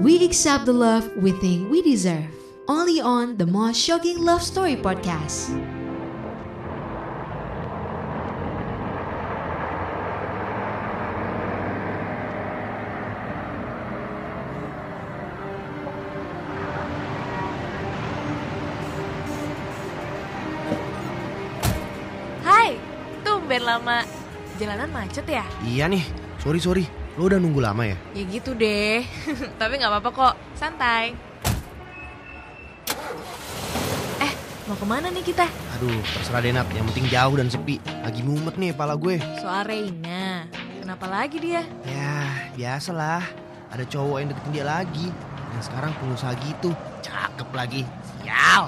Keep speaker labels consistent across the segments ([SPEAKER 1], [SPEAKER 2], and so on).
[SPEAKER 1] We accept the love we think we deserve. Only on the most shocking love story podcast.
[SPEAKER 2] Hai, tumben lama. Jalanan macet ya?
[SPEAKER 3] Iya nih, sorry sorry, lo udah nunggu lama ya?
[SPEAKER 2] Ya gitu deh. Tapi nggak apa-apa kok, santai. Eh, mau ke mana nih kita?
[SPEAKER 3] Aduh, terserah deh Nat, yang penting jauh dan sepi. Lagi mumet nih kepala gue.
[SPEAKER 2] Soal Reina. Kenapa lagi dia?
[SPEAKER 3] Ya, biasalah. Ada cowok yang deketin dia lagi. Dan sekarang pengusaha gitu, cakep lagi. Sial.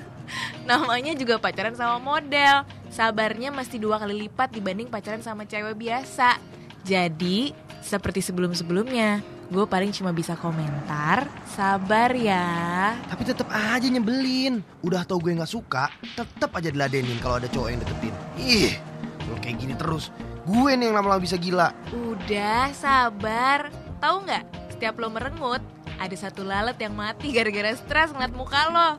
[SPEAKER 2] Namanya juga pacaran sama model. Sabarnya mesti dua kali lipat dibanding pacaran sama cewek biasa. Jadi, seperti sebelum-sebelumnya, gue paling cuma bisa komentar, sabar ya.
[SPEAKER 3] Tapi tetep aja nyebelin. Udah tau gue nggak suka, tetep aja diladenin kalau ada cowok yang deketin. Ih, kalau kayak gini terus, gue nih yang lama-lama bisa gila.
[SPEAKER 2] Udah, sabar. Tahu nggak? Setiap lo merengut, ada satu lalat yang mati gara-gara stres ngeliat muka lo.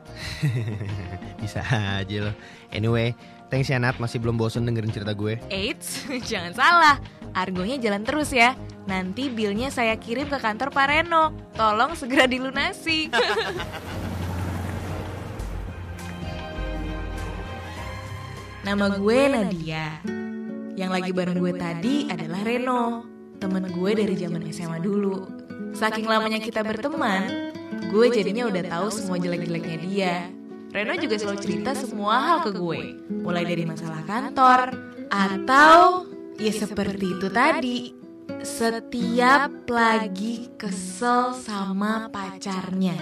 [SPEAKER 3] Bisa aja loh. Anyway, thanks ya Nat, masih belum bosen dengerin cerita gue.
[SPEAKER 2] Eits, jangan salah. Argonya jalan terus ya. Nanti bilnya saya kirim ke kantor Pak Reno. Tolong segera dilunasi. Nama gue Nadia. Yang lagi bareng gue tadi adalah Reno. Temen gue dari zaman SMA dulu. Saking lamanya kita berteman, gue jadinya udah tahu semua jelek-jeleknya dia. Reno juga selalu cerita semua hal ke gue. Mulai dari masalah kantor, atau ya seperti itu tadi. Setiap lagi kesel sama pacarnya.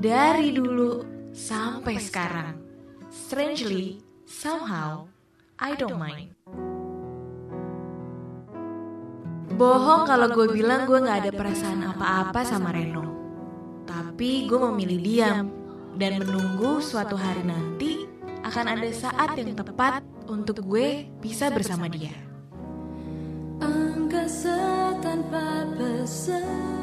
[SPEAKER 2] Dari dulu sampai sekarang. Strangely, somehow, I don't mind. Bohong kalau gue bilang gue gak ada perasaan apa-apa sama Reno. Tapi gue memilih diam dan menunggu suatu hari nanti akan ada saat yang tepat untuk gue bisa bersama dia.
[SPEAKER 4] Angkasa tanpa pesan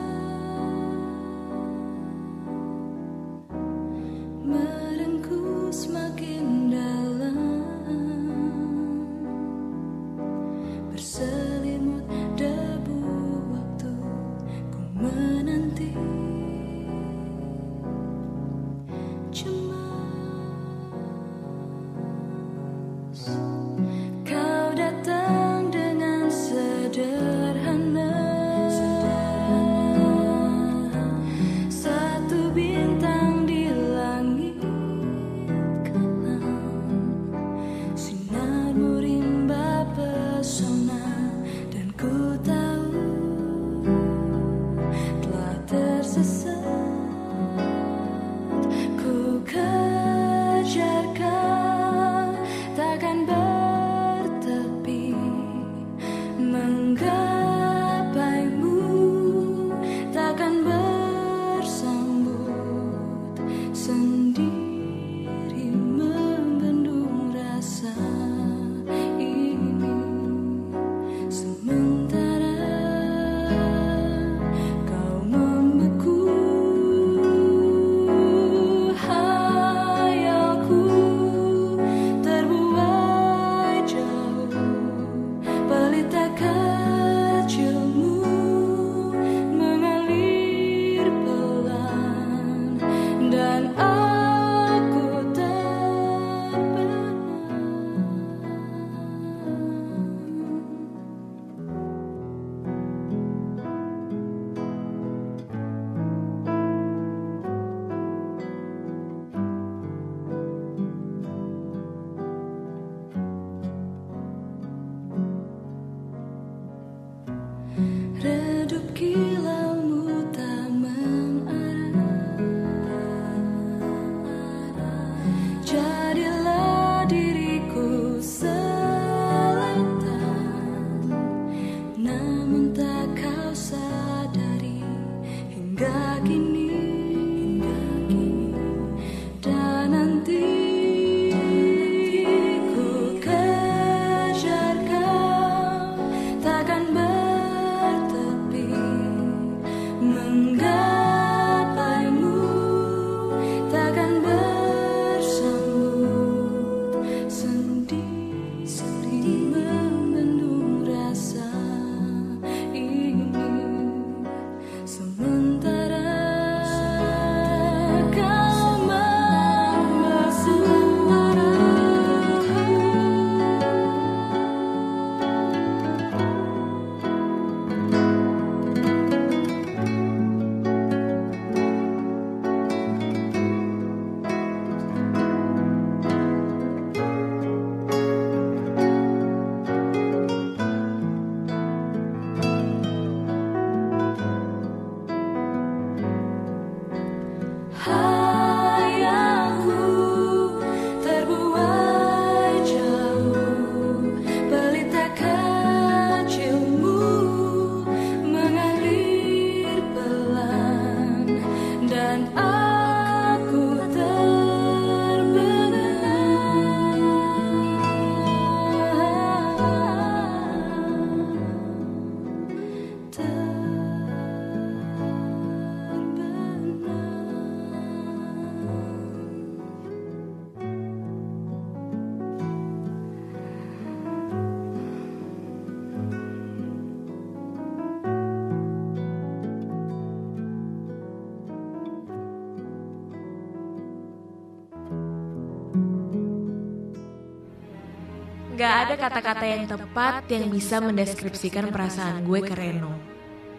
[SPEAKER 2] ada kata-kata yang tepat yang bisa mendeskripsikan perasaan gue ke Reno.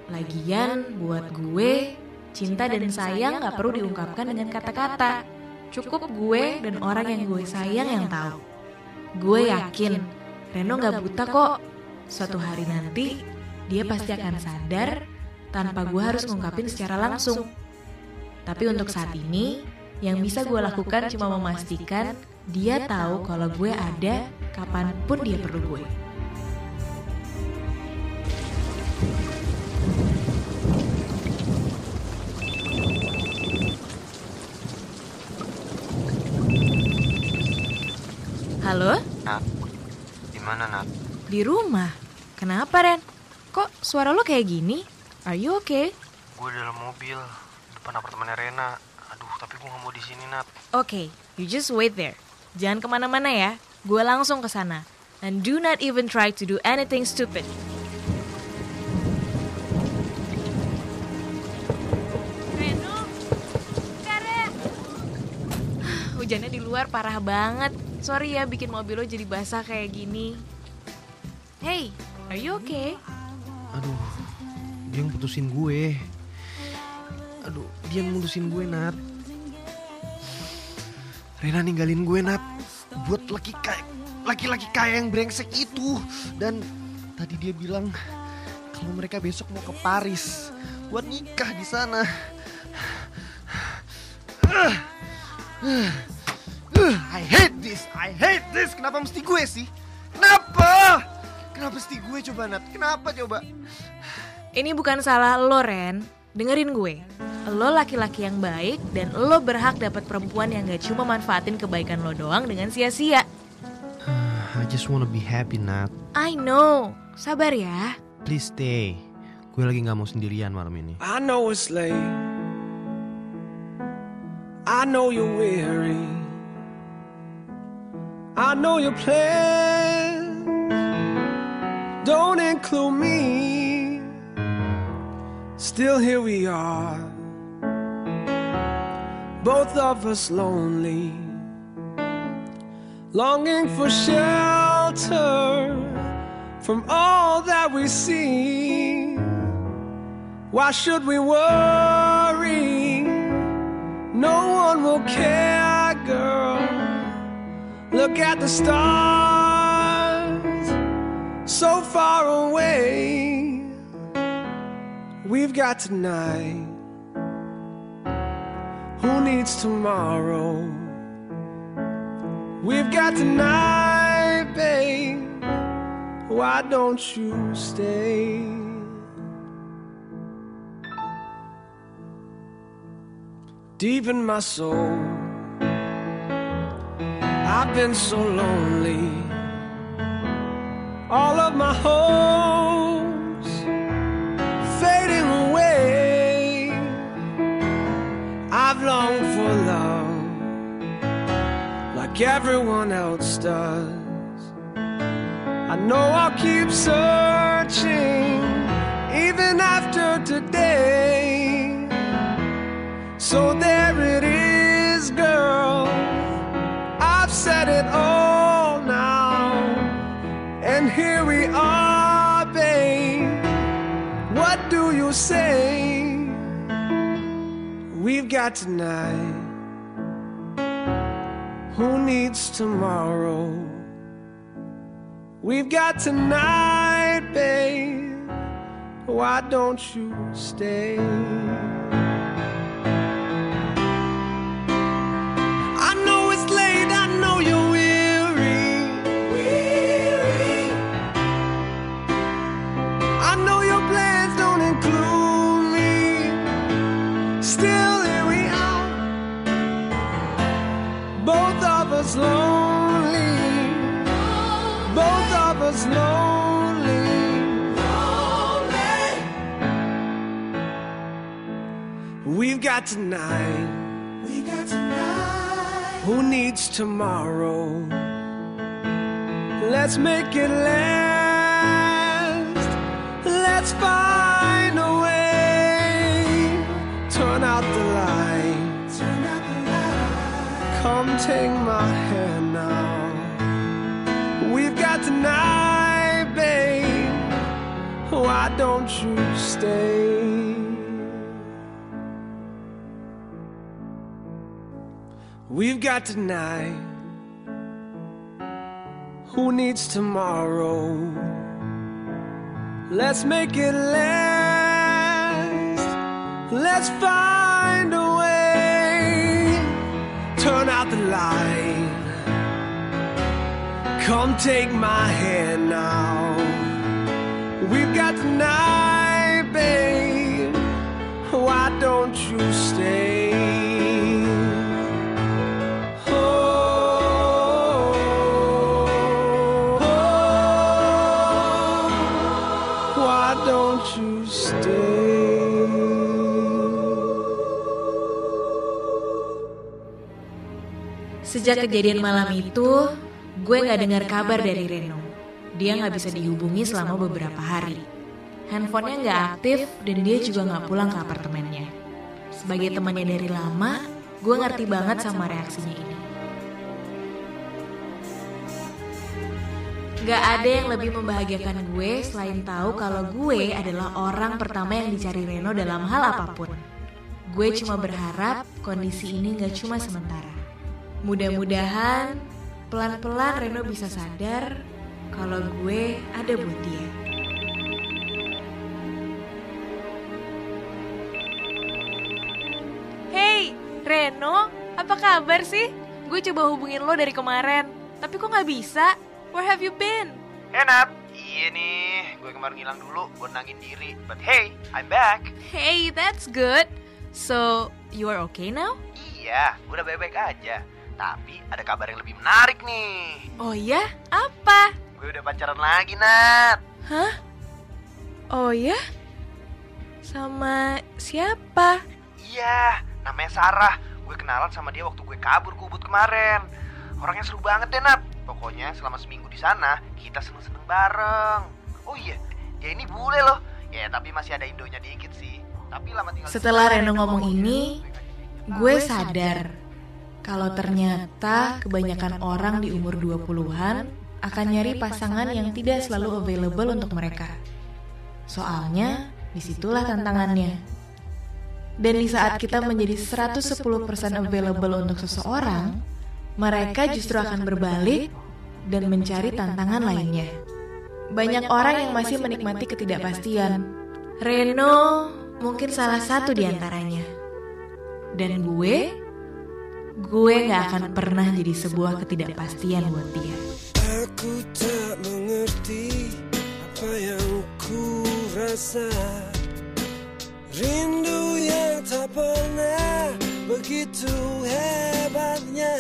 [SPEAKER 2] Lagian, buat gue, cinta dan sayang gak perlu diungkapkan dengan kata-kata. Cukup gue dan orang yang gue sayang yang tahu. Gue yakin, Reno gak buta kok. Suatu hari nanti, dia pasti akan sadar tanpa gue harus ngungkapin secara langsung. Tapi untuk saat ini, yang bisa gue lakukan cuma memastikan dia tahu kalau gue ada kapan pun dia perlu gue. Halo,
[SPEAKER 3] Nat, gimana Nat?
[SPEAKER 2] di rumah. Kenapa Ren? Kok suara lo kayak gini? Are you okay?
[SPEAKER 3] Gue dalam mobil depan apartemennya Rena. Tapi gue nggak mau di sini Nat.
[SPEAKER 2] Okay, you just wait there. Jangan ke mana-mana ya. Gue langsung ke sana. And do not even try to do anything stupid. Reno, Karen. Hujannya di luar parah banget. Sorry ya bikin mobil lo jadi basah kayak gini. Hey, are you okay?
[SPEAKER 3] Aduh, dia yang putusin gue. Aduh, dia yang mutusin gue Nat. Rena ninggalin gue Nat. Buat laki kaya, laki-laki kaya yang brengsek itu. Dan tadi dia bilang kalau mereka besok mau ke Paris buat nikah di sana. I hate this, I hate this. Kenapa mesti gue sih? Kenapa? Kenapa mesti gue coba Nat? Kenapa coba?
[SPEAKER 2] Ini bukan salah lo, Ren. Dengerin gue. Lo laki-laki yang baik dan lo berhak dapat perempuan yang gak cuma manfaatin kebaikan lo doang dengan sia-sia.
[SPEAKER 3] I just wanna be happy, Nat.
[SPEAKER 2] I know. Sabar ya.
[SPEAKER 3] Please stay. Gue lagi nggak mau sendirian malam ini.
[SPEAKER 5] I know it's late. I know you're weary. I know your plans don't include me. Still, here we are. Both of us lonely. Longing for shelter from all that we see. Why should we worry? No one will care, girl. Look at the stars so far away. We've got tonight. Who needs tomorrow? We've got tonight, babe. Why don't you stay? deep in my soul. I've been so lonely. All of my hopes like everyone else does. I know I'll keep searching even after today. So there it is, girl. I've said it all now. And here we are, babe. What do you say? We've got tonight. Who needs tomorrow? We've got tonight, babe. Why don't you stay? Got tonight. We got tonight. Who needs tomorrow? Let's make it last. Let's find a way. Turn out the lights. Come take my hand now. We've got tonight, babe. Why don't you stay? We've got tonight. Who needs tomorrow? Let's make it last. Let's find a way. Turn out the light. Come take my hand now. We've got tonight,
[SPEAKER 2] Sejak kejadian malam itu, gue nggak dengar kabar dari Reno. Dia nggak bisa dihubungi selama beberapa hari. Handphonenya nggak aktif dan dia juga nggak pulang ke apartemennya. Sebagai temannya dari lama, gue ngerti banget sama reaksinya ini. Gak ada yang lebih membahagiakan gue selain tahu kalau gue adalah orang pertama yang dicari Reno dalam hal apa pun. Gue cuma berharap kondisi ini gak cuma sementara. Mudah-mudahan pelan-pelan Reno bisa sadar kalau gue ada buat dia. Hey, Reno, apa kabar sih? Gue coba hubungin lo dari kemarin, tapi kok nggak bisa? Where have you been?
[SPEAKER 3] Enak. Iya nih, gue kemarin ngilang dulu, gue nangin diri. But hey, I'm back.
[SPEAKER 2] Hey, that's good. So, you are okay now?
[SPEAKER 3] Iya, gue udah baik-baik aja. Tapi ada kabar yang lebih menarik nih.
[SPEAKER 2] Oh ya? Apa?
[SPEAKER 3] Gue udah pacaran lagi, Nat.
[SPEAKER 2] Hah? Oh ya? Sama siapa?
[SPEAKER 3] Iya, namanya Sarah. Gue kenalan sama dia waktu gue kabur ke Ubud kemarin. Orangnya seru banget deh, Nat. Pokoknya selama seminggu di sana, kita seneng-seneng bareng. Oh iya, dia ini bule loh. Ya, tapi masih ada Indonya dikit sih. Tapi lama tinggal di
[SPEAKER 2] Setelah
[SPEAKER 3] sana,
[SPEAKER 2] Reno ngomong ini, gue sadar kalau ternyata kebanyakan orang di umur 20-an akan nyari pasangan yang tidak selalu available untuk mereka. Soalnya, di situlah tantangannya. Dan di saat kita menjadi 110% available untuk seseorang, mereka justru akan berbalik dan mencari tantangan lainnya. Banyak orang yang masih menikmati ketidakpastian. Reno mungkin salah satu di antaranya. Dan gue, gue gak akan pernah jadi sebuah ketidakpastian buat dia.
[SPEAKER 5] Aku tak mengerti apa yang ku rasa Rindu yang tak pernah begitu hebatnya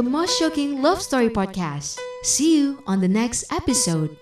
[SPEAKER 1] the most shocking love story podcast. See you on the next episode.